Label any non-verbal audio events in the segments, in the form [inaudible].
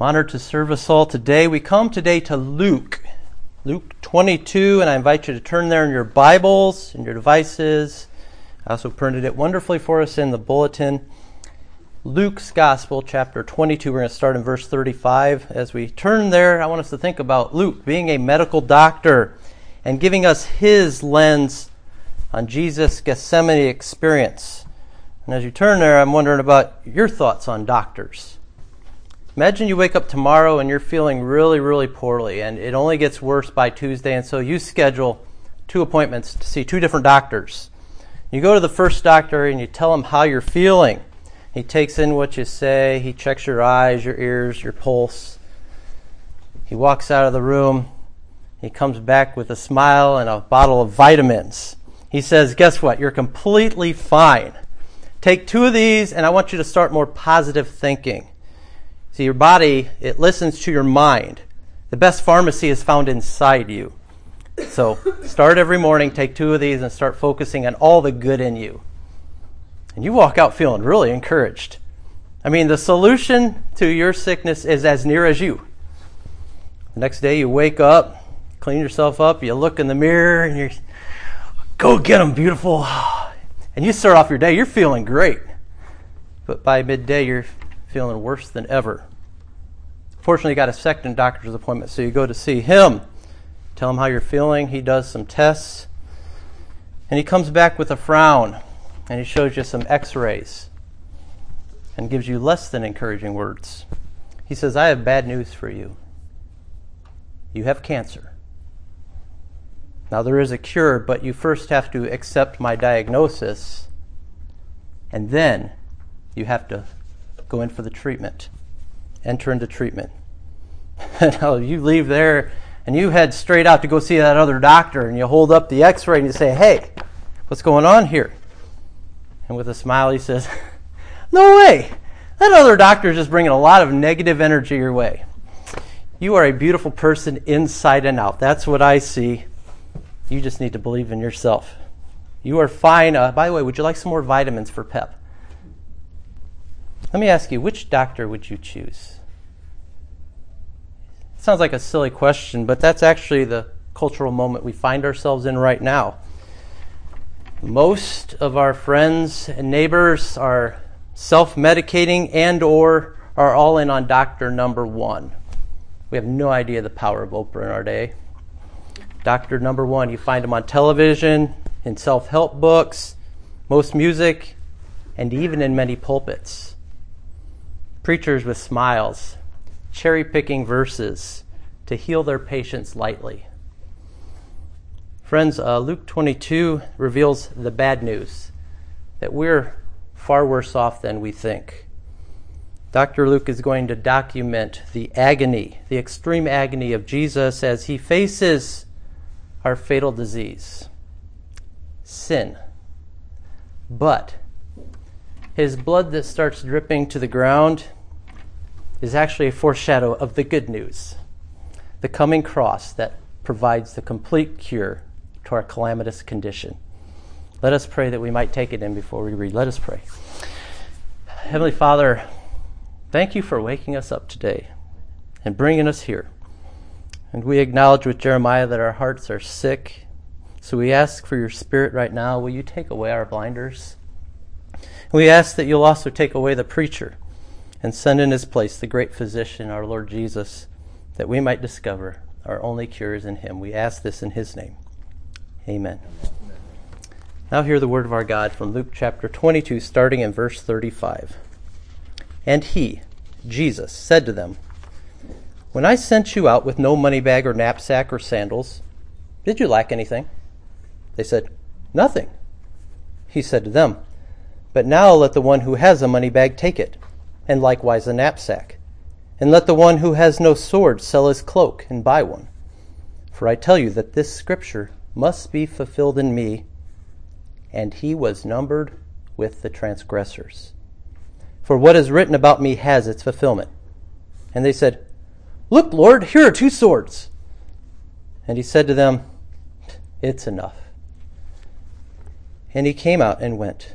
I'm honored to serve us all today. We come today to Luke, Luke 22, and I invite you to turn there in your Bibles and your devices. I also printed it wonderfully for us in the bulletin. Luke's Gospel, chapter 22. We're going to start in verse 35. As we turn there, I want us to think about Luke being a medical doctor and giving us his lens on Jesus' Gethsemane experience. And as you turn there, I'm wondering about your thoughts on doctors. Imagine you wake up tomorrow and you're feeling really, really poorly, and it only gets worse by Tuesday, and so you schedule two appointments to see two different doctors. You go to the first doctor and you tell him how you're feeling. He takes in what you say, he checks your eyes, your ears, your pulse. He walks out of the room. He comes back with a smile and a bottle of vitamins. He says, Guess what? You're completely fine. Take two of these, and I want you to start more positive thinking. See, your body, it listens to your mind. The best pharmacy is found inside you. So start every morning, take two of these, and start focusing on all the good in you. And you walk out feeling really encouraged. I mean, the solution to your sickness is as near as you. The next day, you wake up, clean yourself up, you look in the mirror, and you go get them, beautiful. And you start off your day, you're feeling great. But by midday, you're feeling worse than ever. Fortunately, you got a second doctor's appointment, so you go to see him. Tell him how you're feeling. He does some tests. And he comes back with a frown and he shows you some x rays and gives you less than encouraging words. He says, I have bad news for you. You have cancer. Now, there is a cure, but you first have to accept my diagnosis, and then you have to go in for the treatment, enter into treatment. [laughs] now you leave there and you head straight out to go see that other doctor and you hold up the x ray and you say, Hey, what's going on here? And with a smile, he says, [laughs] No way! That other doctor is just bringing a lot of negative energy your way. You are a beautiful person inside and out. That's what I see. You just need to believe in yourself. You are fine. Uh, by the way, would you like some more vitamins for PEP? Let me ask you, which doctor would you choose? It sounds like a silly question, but that's actually the cultural moment we find ourselves in right now. Most of our friends and neighbors are self-medicating and or are all in on doctor number 1. We have no idea the power of Oprah in our day. Doctor number 1, you find him on television, in self-help books, most music, and even in many pulpits preachers with smiles, cherry picking verses to heal their patients lightly. Friends, uh, Luke 22 reveals the bad news that we're far worse off than we think. Dr. Luke is going to document the agony, the extreme agony of Jesus as he faces our fatal disease sin. But his blood that starts dripping to the ground is actually a foreshadow of the good news the coming cross that provides the complete cure to our calamitous condition. Let us pray that we might take it in before we read. Let us pray. Heavenly Father, thank you for waking us up today and bringing us here. And we acknowledge with Jeremiah that our hearts are sick. So we ask for your spirit right now. Will you take away our blinders? We ask that you'll also take away the preacher and send in his place the great physician, our Lord Jesus, that we might discover our only cure is in him. We ask this in his name. Amen. Now, hear the word of our God from Luke chapter 22, starting in verse 35. And he, Jesus, said to them, When I sent you out with no money bag or knapsack or sandals, did you lack anything? They said, Nothing. He said to them, but now let the one who has a money bag take it, and likewise a knapsack. And let the one who has no sword sell his cloak and buy one. For I tell you that this scripture must be fulfilled in me. And he was numbered with the transgressors. For what is written about me has its fulfillment. And they said, Look, Lord, here are two swords. And he said to them, It's enough. And he came out and went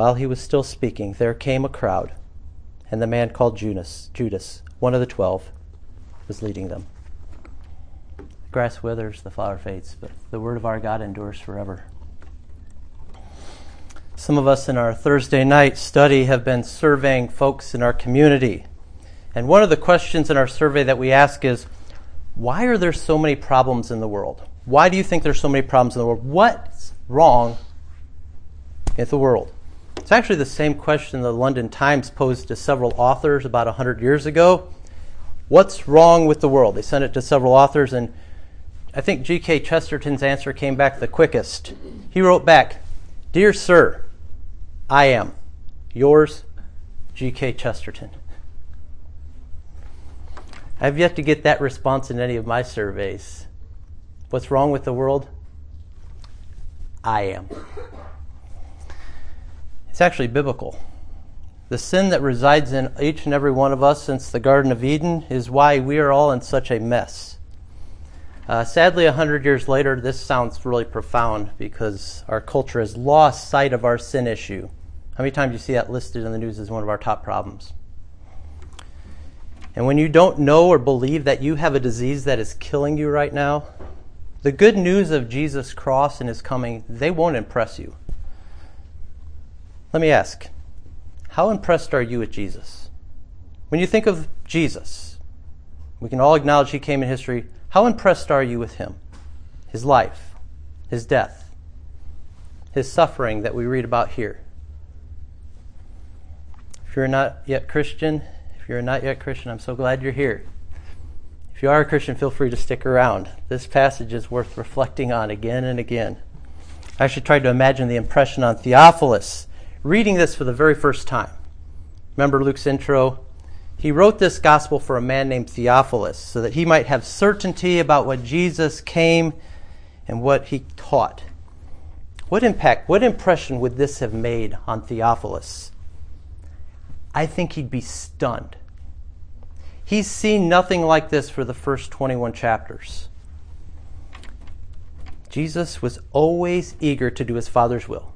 While he was still speaking, there came a crowd, and the man called Judas, Judas, one of the twelve, was leading them. The grass withers, the flower fades, but the word of our God endures forever. Some of us in our Thursday night study have been surveying folks in our community. And one of the questions in our survey that we ask is why are there so many problems in the world? Why do you think there's so many problems in the world? What's wrong with the world? It's actually the same question the London Times posed to several authors about 100 years ago. What's wrong with the world? They sent it to several authors, and I think G.K. Chesterton's answer came back the quickest. He wrote back, Dear Sir, I am. Yours, G.K. Chesterton. I've yet to get that response in any of my surveys. What's wrong with the world? I am. It's actually biblical. The sin that resides in each and every one of us since the Garden of Eden is why we are all in such a mess. Uh, sadly, a hundred years later, this sounds really profound because our culture has lost sight of our sin issue. How many times do you see that listed in the news as one of our top problems? And when you don't know or believe that you have a disease that is killing you right now, the good news of Jesus' cross and his coming, they won't impress you. Let me ask how impressed are you with Jesus? When you think of Jesus, we can all acknowledge he came in history. How impressed are you with him? His life, his death, his suffering that we read about here. If you're not yet Christian, if you're not yet Christian, I'm so glad you're here. If you are a Christian, feel free to stick around. This passage is worth reflecting on again and again. I actually tried to imagine the impression on Theophilus reading this for the very first time. Remember Luke's intro? He wrote this gospel for a man named Theophilus so that he might have certainty about what Jesus came and what he taught. What impact, what impression would this have made on Theophilus? I think he'd be stunned. He's seen nothing like this for the first 21 chapters. Jesus was always eager to do his Father's will.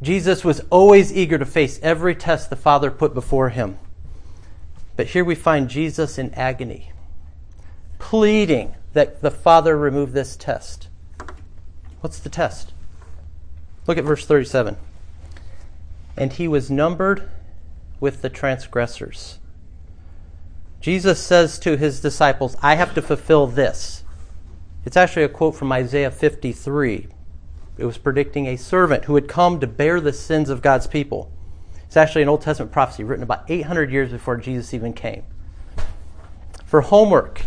Jesus was always eager to face every test the Father put before him. But here we find Jesus in agony, pleading that the Father remove this test. What's the test? Look at verse 37. And he was numbered with the transgressors. Jesus says to his disciples, I have to fulfill this. It's actually a quote from Isaiah 53. It was predicting a servant who would come to bear the sins of God's people. It's actually an Old Testament prophecy written about 800 years before Jesus even came. For homework,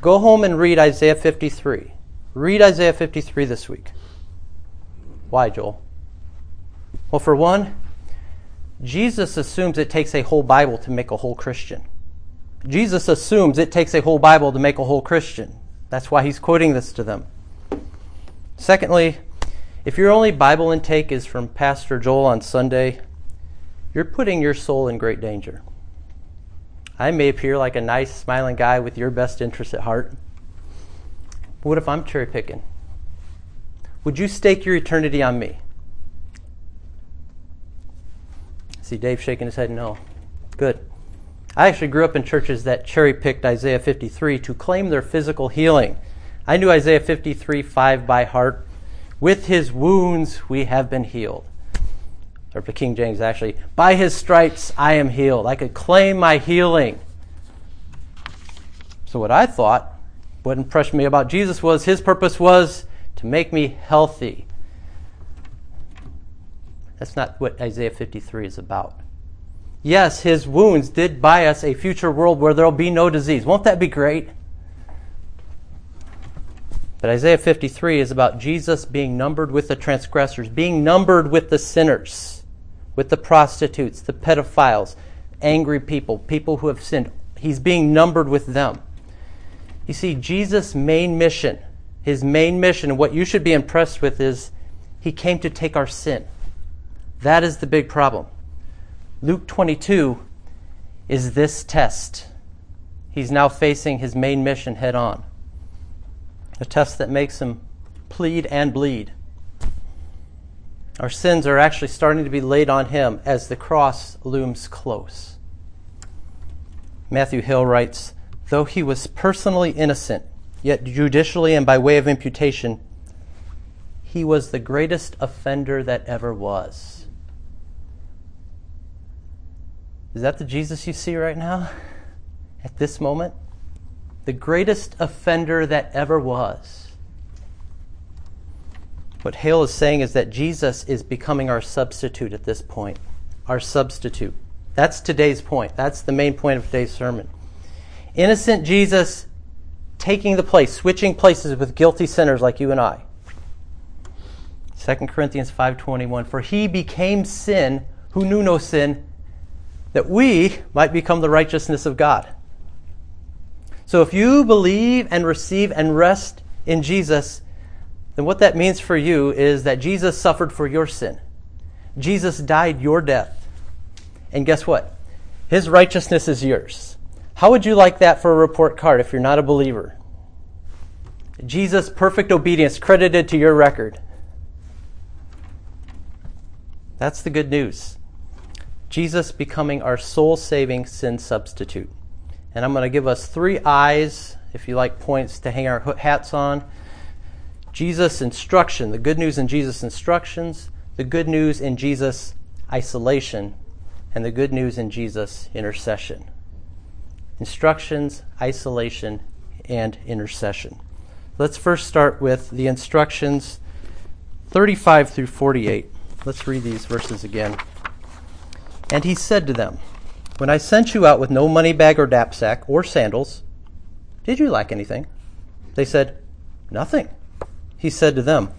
go home and read Isaiah 53. Read Isaiah 53 this week. Why, Joel? Well, for one, Jesus assumes it takes a whole Bible to make a whole Christian. Jesus assumes it takes a whole Bible to make a whole Christian. That's why he's quoting this to them. Secondly, if your only Bible intake is from Pastor Joel on Sunday, you're putting your soul in great danger. I may appear like a nice, smiling guy with your best interests at heart. But what if I'm cherry picking? Would you stake your eternity on me? See Dave shaking his head no. Good. I actually grew up in churches that cherry picked Isaiah 53 to claim their physical healing. I knew Isaiah 53 5 by heart with his wounds we have been healed. Or for King James, actually, by his stripes I am healed. I could claim my healing. So, what I thought, what impressed me about Jesus was his purpose was to make me healthy. That's not what Isaiah 53 is about. Yes, his wounds did buy us a future world where there'll be no disease. Won't that be great? But Isaiah 53 is about Jesus being numbered with the transgressors, being numbered with the sinners, with the prostitutes, the pedophiles, angry people, people who have sinned. He's being numbered with them. You see, Jesus' main mission, his main mission, and what you should be impressed with is he came to take our sin. That is the big problem. Luke 22 is this test. He's now facing his main mission head on a test that makes him plead and bleed. Our sins are actually starting to be laid on him as the cross looms close. Matthew Hale writes Though he was personally innocent, yet judicially and by way of imputation, he was the greatest offender that ever was. Is that the Jesus you see right now? [laughs] At this moment? The greatest offender that ever was. What Hale is saying is that Jesus is becoming our substitute at this point. Our substitute. That's today's point. That's the main point of today's sermon. Innocent Jesus taking the place, switching places with guilty sinners like you and I. 2 Corinthians 5:21 For he became sin who knew no sin that we might become the righteousness of God. So if you believe and receive and rest in Jesus, then what that means for you is that Jesus suffered for your sin. Jesus died your death. And guess what? His righteousness is yours. How would you like that for a report card if you're not a believer? Jesus' perfect obedience credited to your record. That's the good news. Jesus becoming our soul saving sin substitute. And I'm going to give us three eyes, if you like points to hang our hats on. Jesus' instruction, the good news in Jesus' instructions, the good news in Jesus' isolation, and the good news in Jesus' intercession. Instructions, isolation, and intercession. Let's first start with the instructions 35 through 48. Let's read these verses again. And he said to them, when I sent you out with no money bag or knapsack or sandals, did you lack anything? They said, Nothing. He said to them,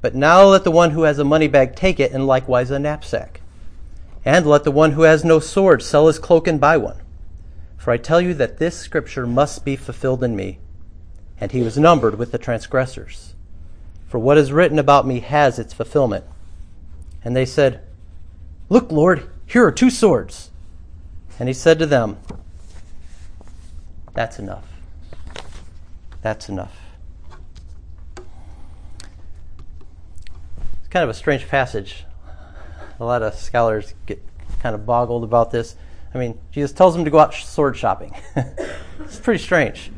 But now let the one who has a money bag take it, and likewise a knapsack. And let the one who has no sword sell his cloak and buy one. For I tell you that this scripture must be fulfilled in me. And he was numbered with the transgressors. For what is written about me has its fulfillment. And they said, Look, Lord, here are two swords. And he said to them, That's enough. That's enough. It's kind of a strange passage. A lot of scholars get kind of boggled about this. I mean, Jesus tells them to go out sword shopping. [laughs] it's pretty strange.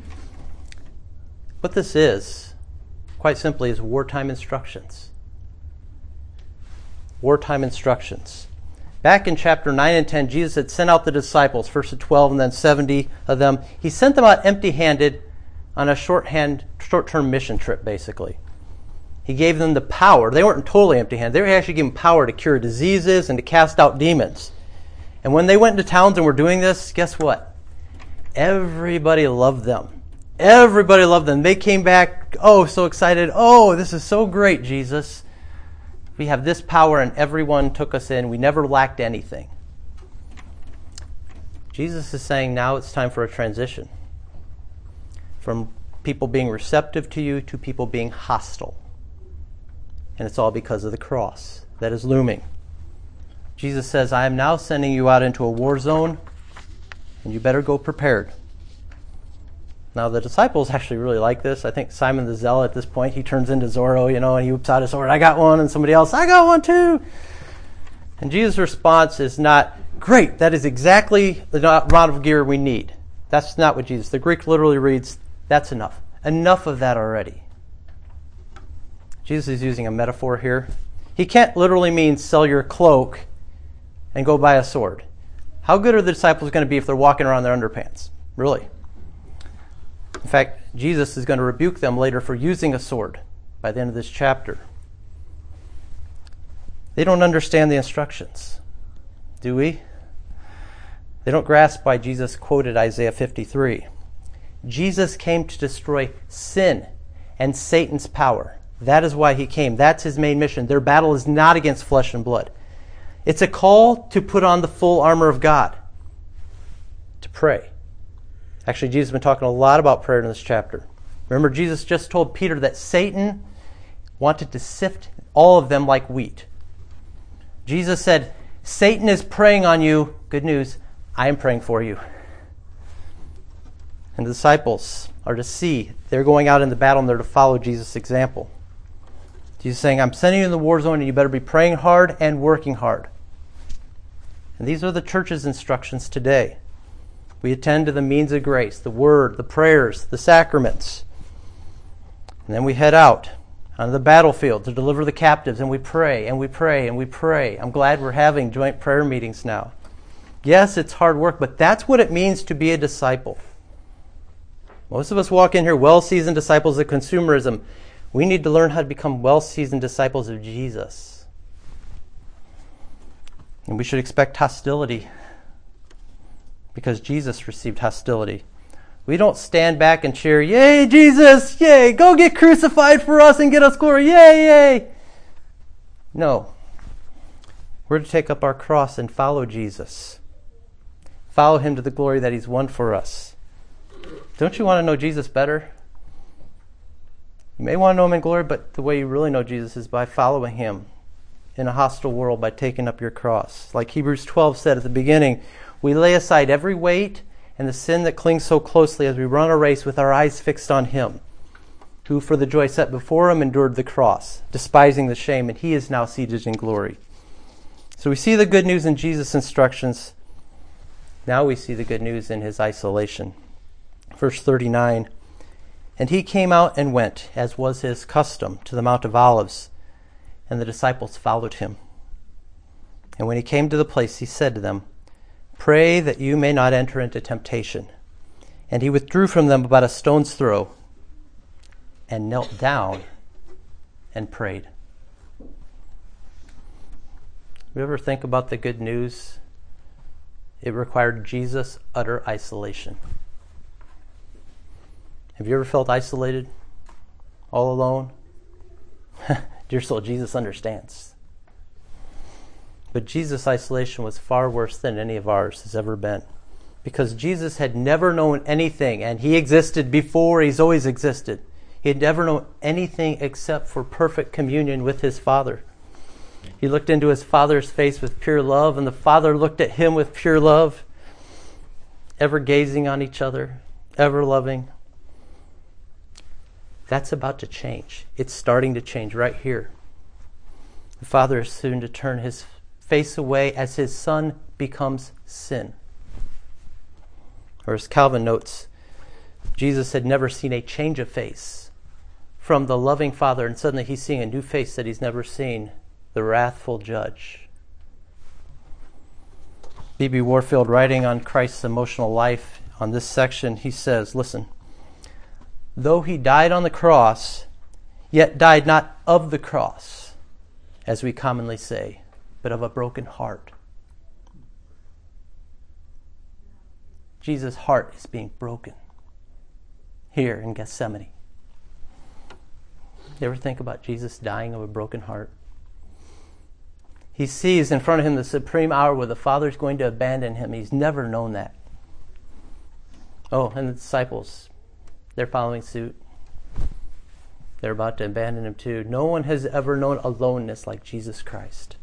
What this is, quite simply, is wartime instructions. Wartime instructions. Back in chapter 9 and 10, Jesus had sent out the disciples, first 12 and then 70 of them. He sent them out empty handed on a shorthand, short term mission trip, basically. He gave them the power. They weren't totally empty handed, they were actually given power to cure diseases and to cast out demons. And when they went into towns and were doing this, guess what? Everybody loved them. Everybody loved them. They came back, oh, so excited. Oh, this is so great, Jesus. We have this power, and everyone took us in. We never lacked anything. Jesus is saying now it's time for a transition from people being receptive to you to people being hostile. And it's all because of the cross that is looming. Jesus says, I am now sending you out into a war zone, and you better go prepared. Now, the disciples actually really like this. I think Simon the Zealot at this point, he turns into Zorro, you know, and he whips out his sword. I got one, and somebody else, I got one too. And Jesus' response is not, great, that is exactly the amount of gear we need. That's not what Jesus, the Greek literally reads, that's enough. Enough of that already. Jesus is using a metaphor here. He can't literally mean sell your cloak and go buy a sword. How good are the disciples going to be if they're walking around their underpants? Really? In fact, Jesus is going to rebuke them later for using a sword by the end of this chapter. They don't understand the instructions, do we? They don't grasp why Jesus quoted Isaiah 53. Jesus came to destroy sin and Satan's power. That is why he came. That's his main mission. Their battle is not against flesh and blood. It's a call to put on the full armor of God, to pray. Actually, Jesus has been talking a lot about prayer in this chapter. Remember, Jesus just told Peter that Satan wanted to sift all of them like wheat. Jesus said, Satan is preying on you. Good news, I am praying for you. And the disciples are to see they're going out in the battle and they're to follow Jesus' example. Jesus saying, I'm sending you in the war zone and you better be praying hard and working hard. And these are the church's instructions today. We attend to the means of grace, the word, the prayers, the sacraments. And then we head out on the battlefield to deliver the captives, and we pray and we pray and we pray. I'm glad we're having joint prayer meetings now. Yes, it's hard work, but that's what it means to be a disciple. Most of us walk in here well seasoned disciples of consumerism. We need to learn how to become well seasoned disciples of Jesus. And we should expect hostility because Jesus received hostility. We don't stand back and cheer, Yay, Jesus! Yay! Go get crucified for us and get us glory! Yay, yay! No. We're to take up our cross and follow Jesus. Follow him to the glory that he's won for us. Don't you want to know Jesus better? You may want to know him in glory, but the way you really know Jesus is by following him in a hostile world by taking up your cross. Like Hebrews 12 said at the beginning, we lay aside every weight and the sin that clings so closely as we run a race with our eyes fixed on him, who for the joy set before him endured the cross, despising the shame, and he is now seated in glory. So we see the good news in Jesus' instructions. Now we see the good news in his isolation. Verse 39 And he came out and went, as was his custom, to the Mount of Olives, and the disciples followed him. And when he came to the place, he said to them, Pray that you may not enter into temptation. And he withdrew from them about a stone's throw and knelt down and prayed. You ever think about the good news? It required Jesus' utter isolation. Have you ever felt isolated? All alone? [laughs] Dear soul, Jesus understands. But Jesus' isolation was far worse than any of ours has ever been. Because Jesus had never known anything, and he existed before he's always existed. He had never known anything except for perfect communion with his Father. He looked into his Father's face with pure love, and the Father looked at him with pure love, ever gazing on each other, ever loving. That's about to change. It's starting to change right here. The Father is soon to turn his face away as his Son becomes sin. Or as Calvin notes, Jesus had never seen a change of face from the loving Father, and suddenly he's seeing a new face that he's never seen the wrathful judge. B.B. Warfield, writing on Christ's emotional life on this section, he says, Listen, though he died on the cross, yet died not of the cross, as we commonly say, but of a broken heart. Jesus' heart is being broken here in Gethsemane. You ever think about Jesus dying of a broken heart? He sees in front of him the supreme hour where the Father is going to abandon him. He's never known that. Oh, and the disciples, they're following suit. They're about to abandon him too. No one has ever known aloneness like Jesus Christ.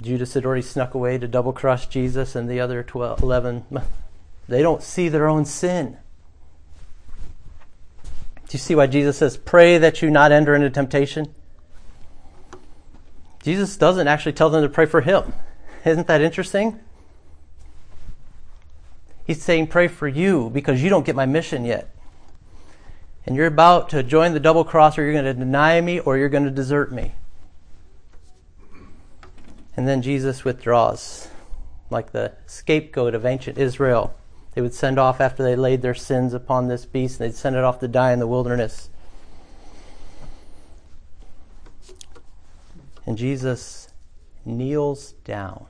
Judas had already snuck away to double cross Jesus, and the other 12, 11, [laughs] they don't see their own sin. Do you see why Jesus says, Pray that you not enter into temptation? Jesus doesn't actually tell them to pray for him. [laughs] Isn't that interesting? He's saying, Pray for you because you don't get my mission yet. And you're about to join the double cross, or you're going to deny me, or you're going to desert me. And then Jesus withdraws, like the scapegoat of ancient Israel. they would send off after they laid their sins upon this beast, and they'd send it off to die in the wilderness. And Jesus kneels down.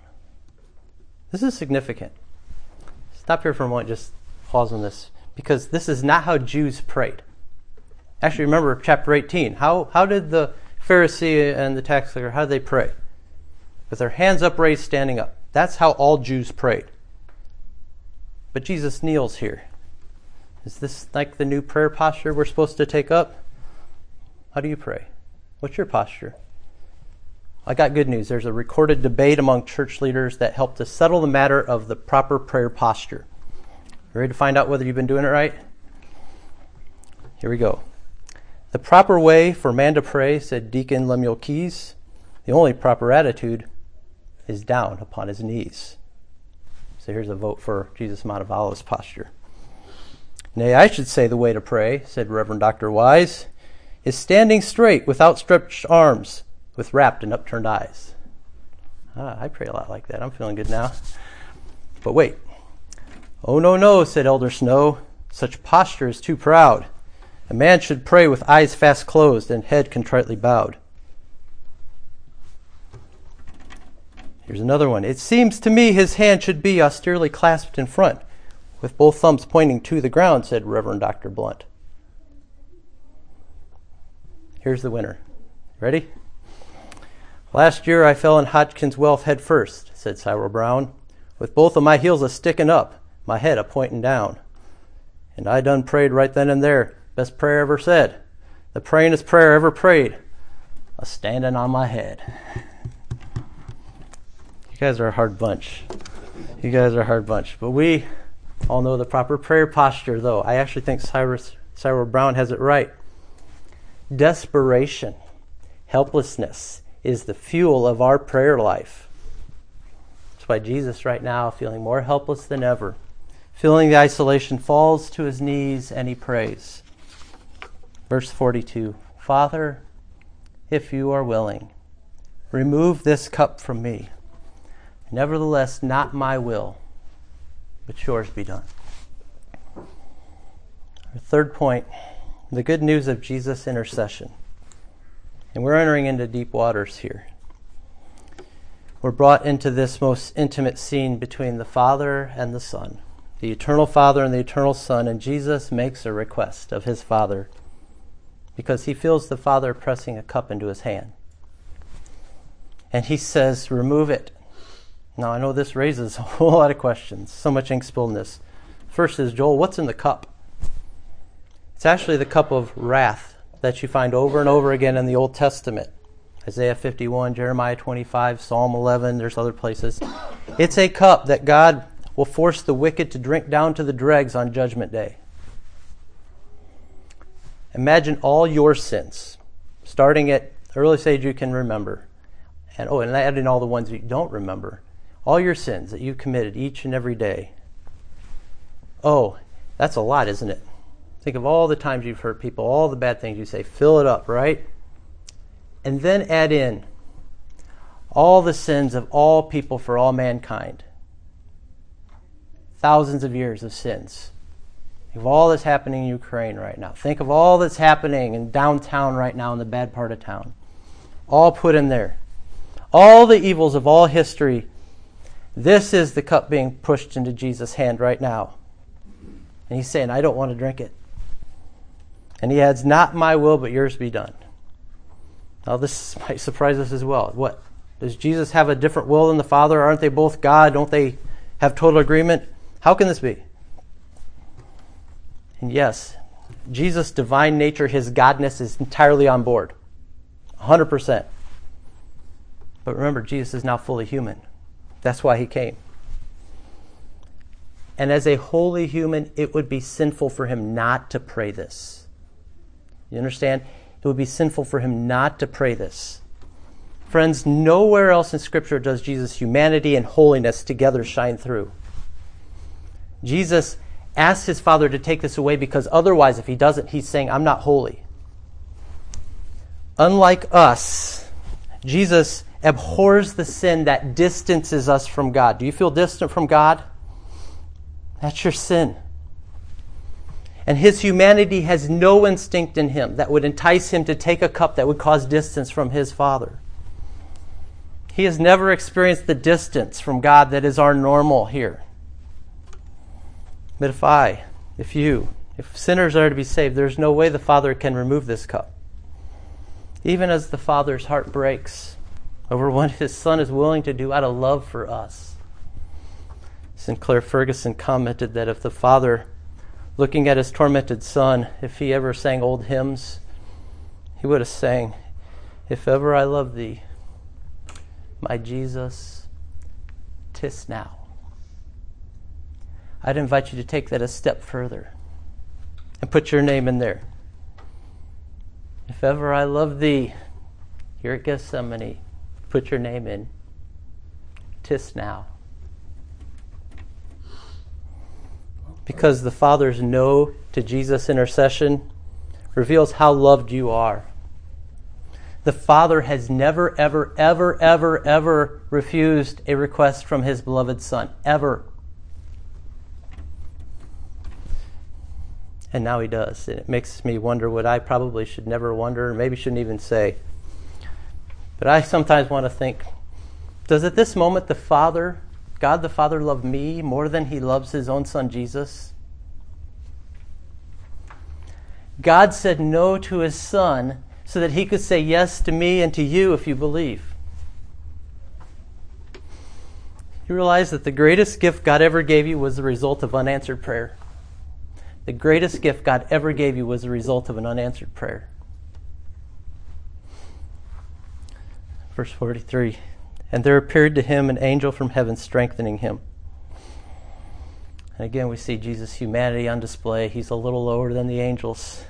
This is significant. Stop here for a moment, just pause on this, because this is not how Jews prayed. Actually, remember chapter 18. How, how did the Pharisee and the tax collector, how did they pray? With their hands upraised, standing up. That's how all Jews prayed. But Jesus kneels here. Is this like the new prayer posture we're supposed to take up? How do you pray? What's your posture? I got good news. There's a recorded debate among church leaders that helped to settle the matter of the proper prayer posture. You ready to find out whether you've been doing it right? Here we go. The proper way for man to pray, said Deacon Lemuel Keys, the only proper attitude is down upon his knees. So here's a vote for Jesus Mount posture. Nay, I should say the way to pray, said Reverend Dr. Wise, is standing straight with outstretched arms, with rapt and upturned eyes. Ah, I pray a lot like that. I'm feeling good now. But wait. Oh, no, no, said Elder Snow. Such posture is too proud. A man should pray with eyes fast closed and head contritely bowed. Here's another one. It seems to me his hand should be austerely clasped in front, with both thumbs pointing to the ground, said Reverend Dr. Blunt. Here's the winner. Ready? Last year I fell in Hodgkin's well head first, said Cyril Brown, with both of my heels a sticking up, my head a pointing down. And I done prayed right then and there, Best prayer ever said. The prayingest prayer ever prayed. A standing on my head. [laughs] You guys are a hard bunch. You guys are a hard bunch. But we all know the proper prayer posture, though. I actually think Cyrus, Cyril Brown has it right. Desperation, helplessness is the fuel of our prayer life. That's why Jesus, right now, feeling more helpless than ever, feeling the isolation, falls to his knees and he prays. Verse 42 Father, if you are willing, remove this cup from me. Nevertheless, not my will, but yours be done. Our third point the good news of Jesus' intercession. And we're entering into deep waters here. We're brought into this most intimate scene between the Father and the Son, the eternal Father and the eternal Son, and Jesus makes a request of his Father because he feels the Father pressing a cup into his hand. And he says, Remove it. Now, I know this raises [laughs] a whole lot of questions, so much ink spilled in this. First is, Joel, what's in the cup? It's actually the cup of wrath that you find over and over again in the Old Testament. Isaiah 51, Jeremiah 25, Psalm 11, there's other places. It's a cup that God will force the wicked to drink down to the dregs on Judgment Day. Imagine all your sins, starting at the earliest age you can remember. And oh, and adding all the ones you don't remember. All your sins that you've committed each and every day. Oh, that's a lot, isn't it? Think of all the times you've hurt people, all the bad things you say. Fill it up, right? And then add in all the sins of all people for all mankind. Thousands of years of sins Think of all that's happening in Ukraine right now. Think of all that's happening in downtown right now in the bad part of town. All put in there. All the evils of all history. This is the cup being pushed into Jesus' hand right now. And he's saying, I don't want to drink it. And he adds, Not my will, but yours be done. Now, this [laughs] might surprise us as well. What? Does Jesus have a different will than the Father? Aren't they both God? Don't they have total agreement? How can this be? And yes, Jesus' divine nature, his godness, is entirely on board. 100%. But remember, Jesus is now fully human. That's why he came. And as a holy human, it would be sinful for him not to pray this. You understand? It would be sinful for him not to pray this. Friends, nowhere else in Scripture does Jesus' humanity and holiness together shine through. Jesus asks his father to take this away because otherwise, if he doesn't, he's saying, I'm not holy. Unlike us, Jesus abhors the sin that distances us from God. Do you feel distant from God? That's your sin. And his humanity has no instinct in him that would entice him to take a cup that would cause distance from his Father. He has never experienced the distance from God that is our normal here. But if I, if you, if sinners are to be saved, there's no way the Father can remove this cup. Even as the Father's heart breaks over what his Son is willing to do out of love for us. Sinclair Ferguson commented that if the Father looking at his tormented son, if he ever sang old hymns, he would have sang, If ever I love thee, my Jesus, tis now. I'd invite you to take that a step further and put your name in there. If ever I love thee, here at Gethsemane, put your name in. Tis now. because the Father's no to Jesus' intercession reveals how loved you are. The Father has never, ever, ever, ever, ever refused a request from his beloved Son. Ever. And now he does. And it makes me wonder what I probably should never wonder, maybe shouldn't even say. But I sometimes want to think does at this moment the Father God the Father love me more than he loves his own son Jesus? God said no to his son so that he could say yes to me and to you if you believe. You realize that the greatest gift God ever gave you was the result of unanswered prayer. The greatest gift God ever gave you was the result of an unanswered prayer. Verse 43 and there appeared to him an angel from heaven strengthening him. And again, we see Jesus' humanity on display. He's a little lower than the angels.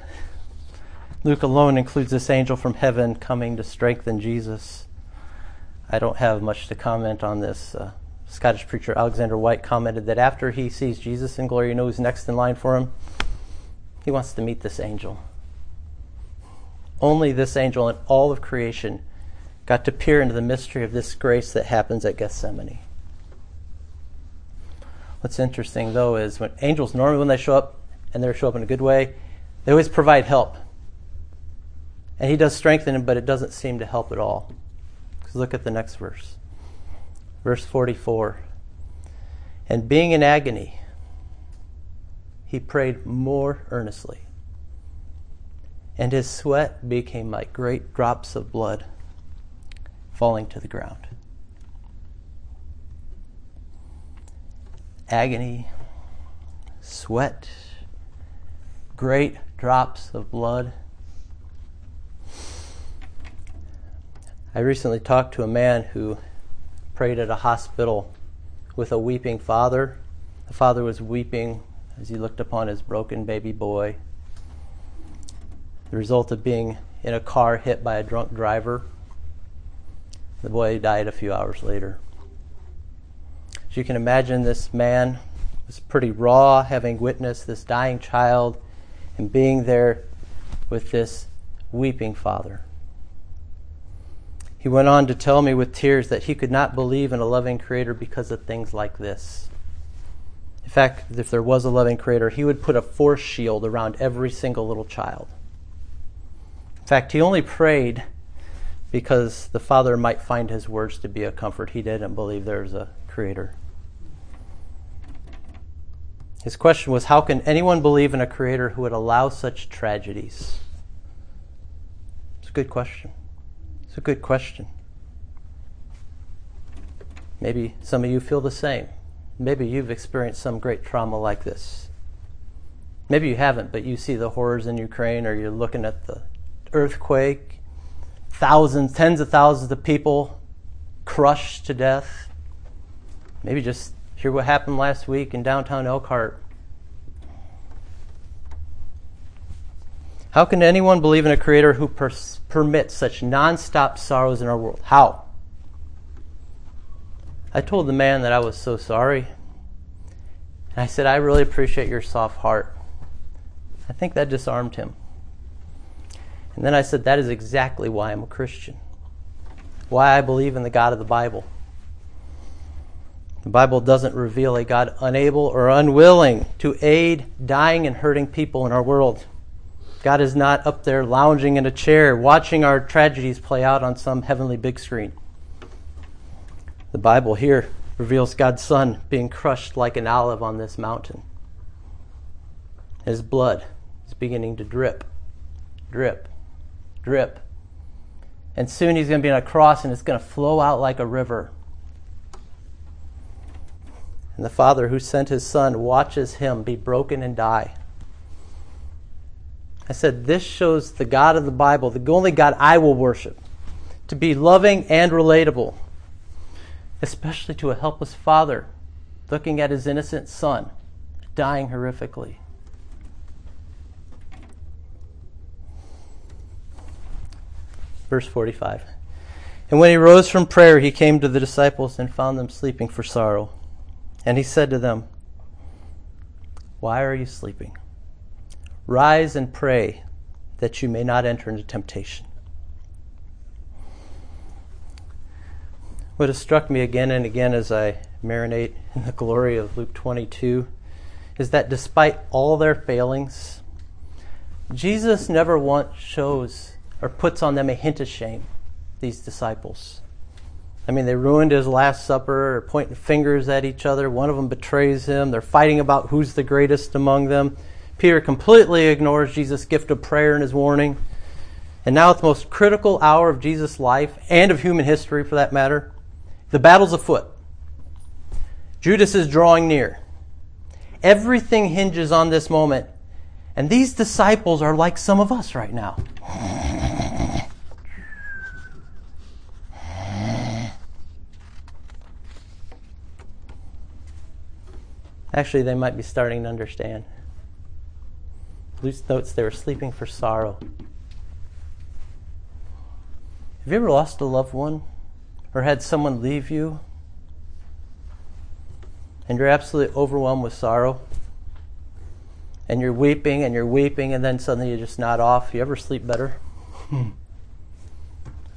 Luke alone includes this angel from heaven coming to strengthen Jesus. I don't have much to comment on this. Uh, Scottish preacher Alexander Whyte commented that after he sees Jesus in glory, you know who's next in line for him? He wants to meet this angel. Only this angel in all of creation got to peer into the mystery of this grace that happens at Gethsemane. What's interesting, though, is when angels normally, when they show up, and they show up in a good way, they always provide help. And he does strengthen him, but it doesn't seem to help at all. Because look at the next verse. Verse 44. And being in agony, he prayed more earnestly. And his sweat became like great drops of blood falling to the ground. Agony, sweat, great drops of blood. I recently talked to a man who prayed at a hospital with a weeping father. The father was weeping as he looked upon his broken baby boy. The result of being in a car hit by a drunk driver. The boy died a few hours later. As you can imagine, this man was pretty raw, having witnessed this dying child and being there with this weeping father. He went on to tell me with tears that he could not believe in a loving creator because of things like this. In fact, if there was a loving creator, he would put a force shield around every single little child. In fact, he only prayed because the Father might find his words to be a comfort. He didn't believe there was a creator. His question was How can anyone believe in a creator who would allow such tragedies? It's a good question. It's a good question. Maybe some of you feel the same. Maybe you've experienced some great trauma like this. Maybe you haven't, but you see the horrors in Ukraine, or you're looking at the earthquake, thousands, tens of thousands of people crushed to death. Maybe just hear what happened last week in downtown Elkhart. How can anyone believe in a creator who pers- permits such nonstop sorrows in our world? How? I told the man that I was so sorry. And I said, I really appreciate your soft heart. I think that disarmed him. And then I said, That is exactly why I'm a Christian, why I believe in the God of the Bible. The Bible doesn't reveal a God unable or unwilling to aid dying and hurting people in our world. God is not up there lounging in a chair watching our tragedies play out on some heavenly big screen. The Bible here reveals God's Son being crushed like an olive on this mountain. His blood is beginning to drip, drip, drip. And soon he's going to be on a cross and it's going to flow out like a river. And the Father who sent his Son watches him be broken and die. I said, This shows the God of the Bible, the only God I will worship, to be loving and relatable, especially to a helpless father looking at his innocent son dying horrifically. Verse 45. And when he rose from prayer, he came to the disciples and found them sleeping for sorrow. And he said to them, Why are you sleeping? Rise and pray that you may not enter into temptation. What has struck me again and again as I marinate in the glory of Luke 22 is that despite all their failings, Jesus never once shows or puts on them a hint of shame, these disciples. I mean, they ruined his Last Supper, or pointing fingers at each other. One of them betrays him. They're fighting about who's the greatest among them. Peter completely ignores Jesus' gift of prayer and his warning. And now, at the most critical hour of Jesus' life, and of human history for that matter, the battle's afoot. Judas is drawing near. Everything hinges on this moment. And these disciples are like some of us right now. Actually, they might be starting to understand. Luke notes they were sleeping for sorrow. Have you ever lost a loved one or had someone leave you and you're absolutely overwhelmed with sorrow? And you're weeping and you're weeping, and then suddenly you just nod off. You ever sleep better? [laughs] I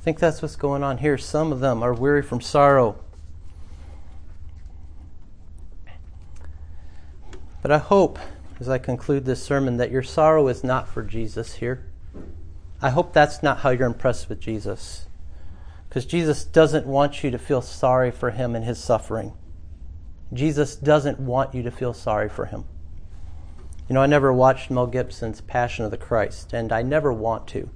think that's what's going on here. Some of them are weary from sorrow. But I hope, as I conclude this sermon, that your sorrow is not for Jesus here. I hope that's not how you're impressed with Jesus. Because Jesus doesn't want you to feel sorry for him and his suffering. Jesus doesn't want you to feel sorry for him. You know, I never watched Mel Gibson's Passion of the Christ, and I never want to.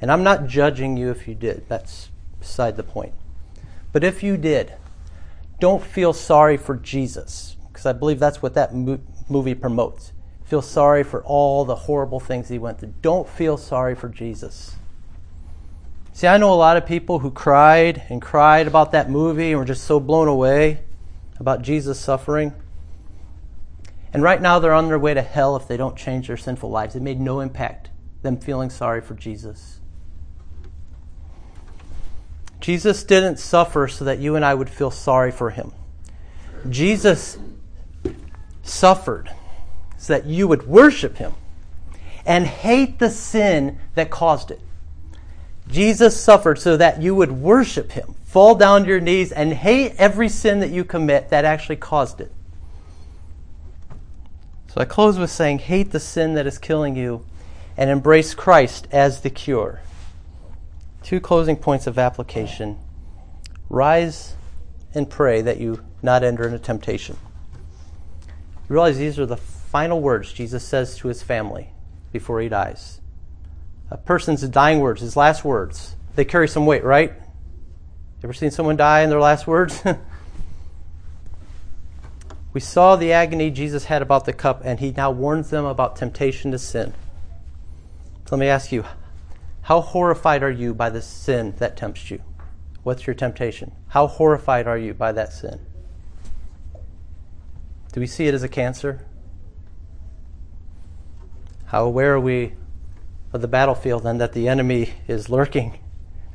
And I'm not judging you if you did. That's beside the point. But if you did, don't feel sorry for Jesus, because I believe that's what that movie promotes. Feel sorry for all the horrible things he went through. Don't feel sorry for Jesus. See, I know a lot of people who cried and cried about that movie and were just so blown away about Jesus' suffering. And right now they're on their way to hell if they don't change their sinful lives. It made no impact, them feeling sorry for Jesus. Jesus didn't suffer so that you and I would feel sorry for him. Jesus suffered so that you would worship him and hate the sin that caused it. Jesus suffered so that you would worship him, fall down to your knees, and hate every sin that you commit that actually caused it. So I close with saying, hate the sin that is killing you and embrace Christ as the cure. Two closing points of application. Rise and pray that you not enter into temptation. Realize these are the final words Jesus says to his family before he dies. A person's dying words, his last words, they carry some weight, right? Ever seen someone die in their last words? [laughs] we saw the agony Jesus had about the cup, and he now warns them about temptation to sin. So let me ask you how horrified are you by the sin that tempts you? What's your temptation? How horrified are you by that sin? Do we see it as a cancer? How aware are we of the battlefield and that the enemy is lurking?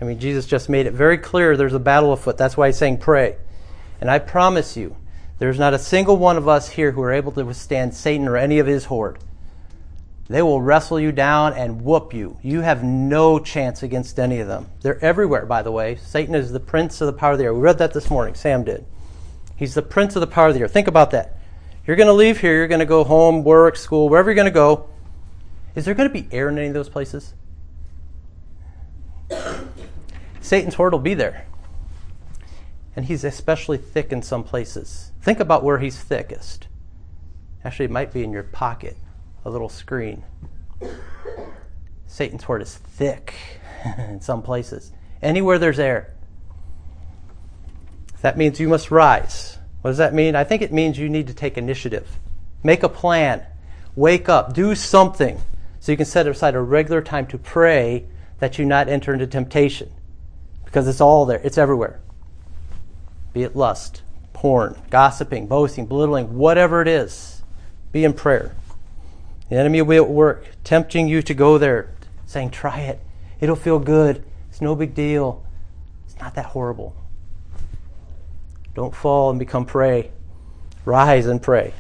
I mean, Jesus just made it very clear there's a battle afoot. That's why he's saying pray. And I promise you, there's not a single one of us here who are able to withstand Satan or any of his horde. They will wrestle you down and whoop you. You have no chance against any of them. They're everywhere, by the way. Satan is the prince of the power of the air. We read that this morning. Sam did. He's the prince of the power of the air. Think about that. You're going to leave here, you're going to go home, work, school, wherever you're going to go. Is there going to be air in any of those places? [coughs] Satan's horde will be there. And he's especially thick in some places. Think about where he's thickest. Actually, it might be in your pocket, a little screen. Satan's horde is thick [laughs] in some places. Anywhere there's air. That means you must rise. What does that mean? I think it means you need to take initiative. Make a plan. Wake up. Do something so you can set aside a regular time to pray that you not enter into temptation. Because it's all there, it's everywhere. Be it lust, porn, gossiping, boasting, belittling, whatever it is, be in prayer. The enemy will be at work, tempting you to go there, saying, Try it. It'll feel good. It's no big deal. It's not that horrible. Don't fall and become prey. Rise and pray.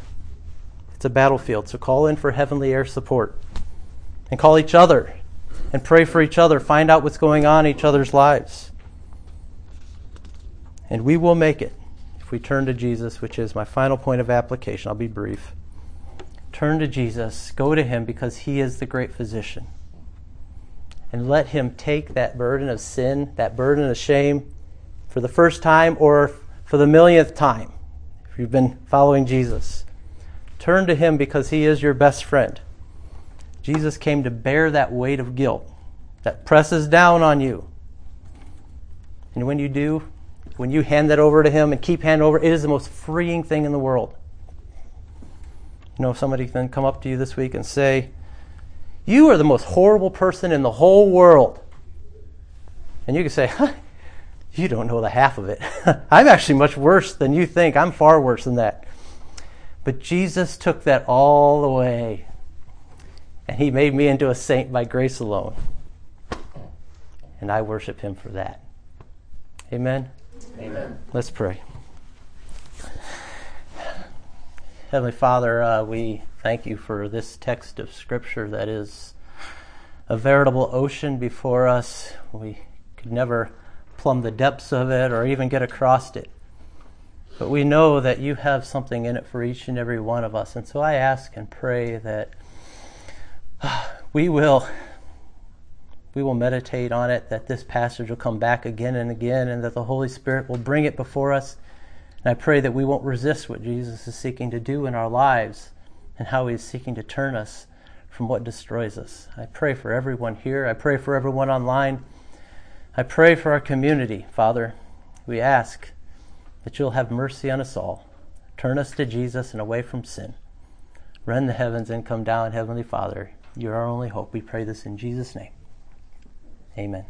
It's a battlefield, so call in for heavenly air support. And call each other and pray for each other. Find out what's going on in each other's lives. And we will make it if we turn to Jesus, which is my final point of application. I'll be brief. Turn to Jesus, go to Him because He is the great physician. And let Him take that burden of sin, that burden of shame, for the first time or for the millionth time, if you've been following Jesus. Turn to Him because He is your best friend. Jesus came to bear that weight of guilt that presses down on you. And when you do, when you hand that over to Him and keep hand over, it is the most freeing thing in the world. You know, if somebody can come up to you this week and say, You are the most horrible person in the whole world. And you can say, [laughs] huh, You don't know the half of it. [laughs] I'm actually much worse than you think. I'm far worse than that. But Jesus took that all away. And he made me into a saint by grace alone. And I worship him for that. Amen. Amen. Let's pray. Heavenly Father, uh, we thank you for this text of Scripture that is a veritable ocean before us. We could never plumb the depths of it or even get across it. But we know that you have something in it for each and every one of us. And so I ask and pray that [sighs] we will we will meditate on it, that this passage will come back again and again, and that the Holy Spirit will bring it before us. And I pray that we won't resist what Jesus is seeking to do in our lives and how he is seeking to turn us from what destroys us. I pray for everyone here. I pray for everyone online. I pray for our community, Father. We ask that you'll have mercy on us all. Turn us to Jesus and away from sin. Rend the heavens and come down, Heavenly Father. You're our only hope. We pray this in Jesus' name. Amen.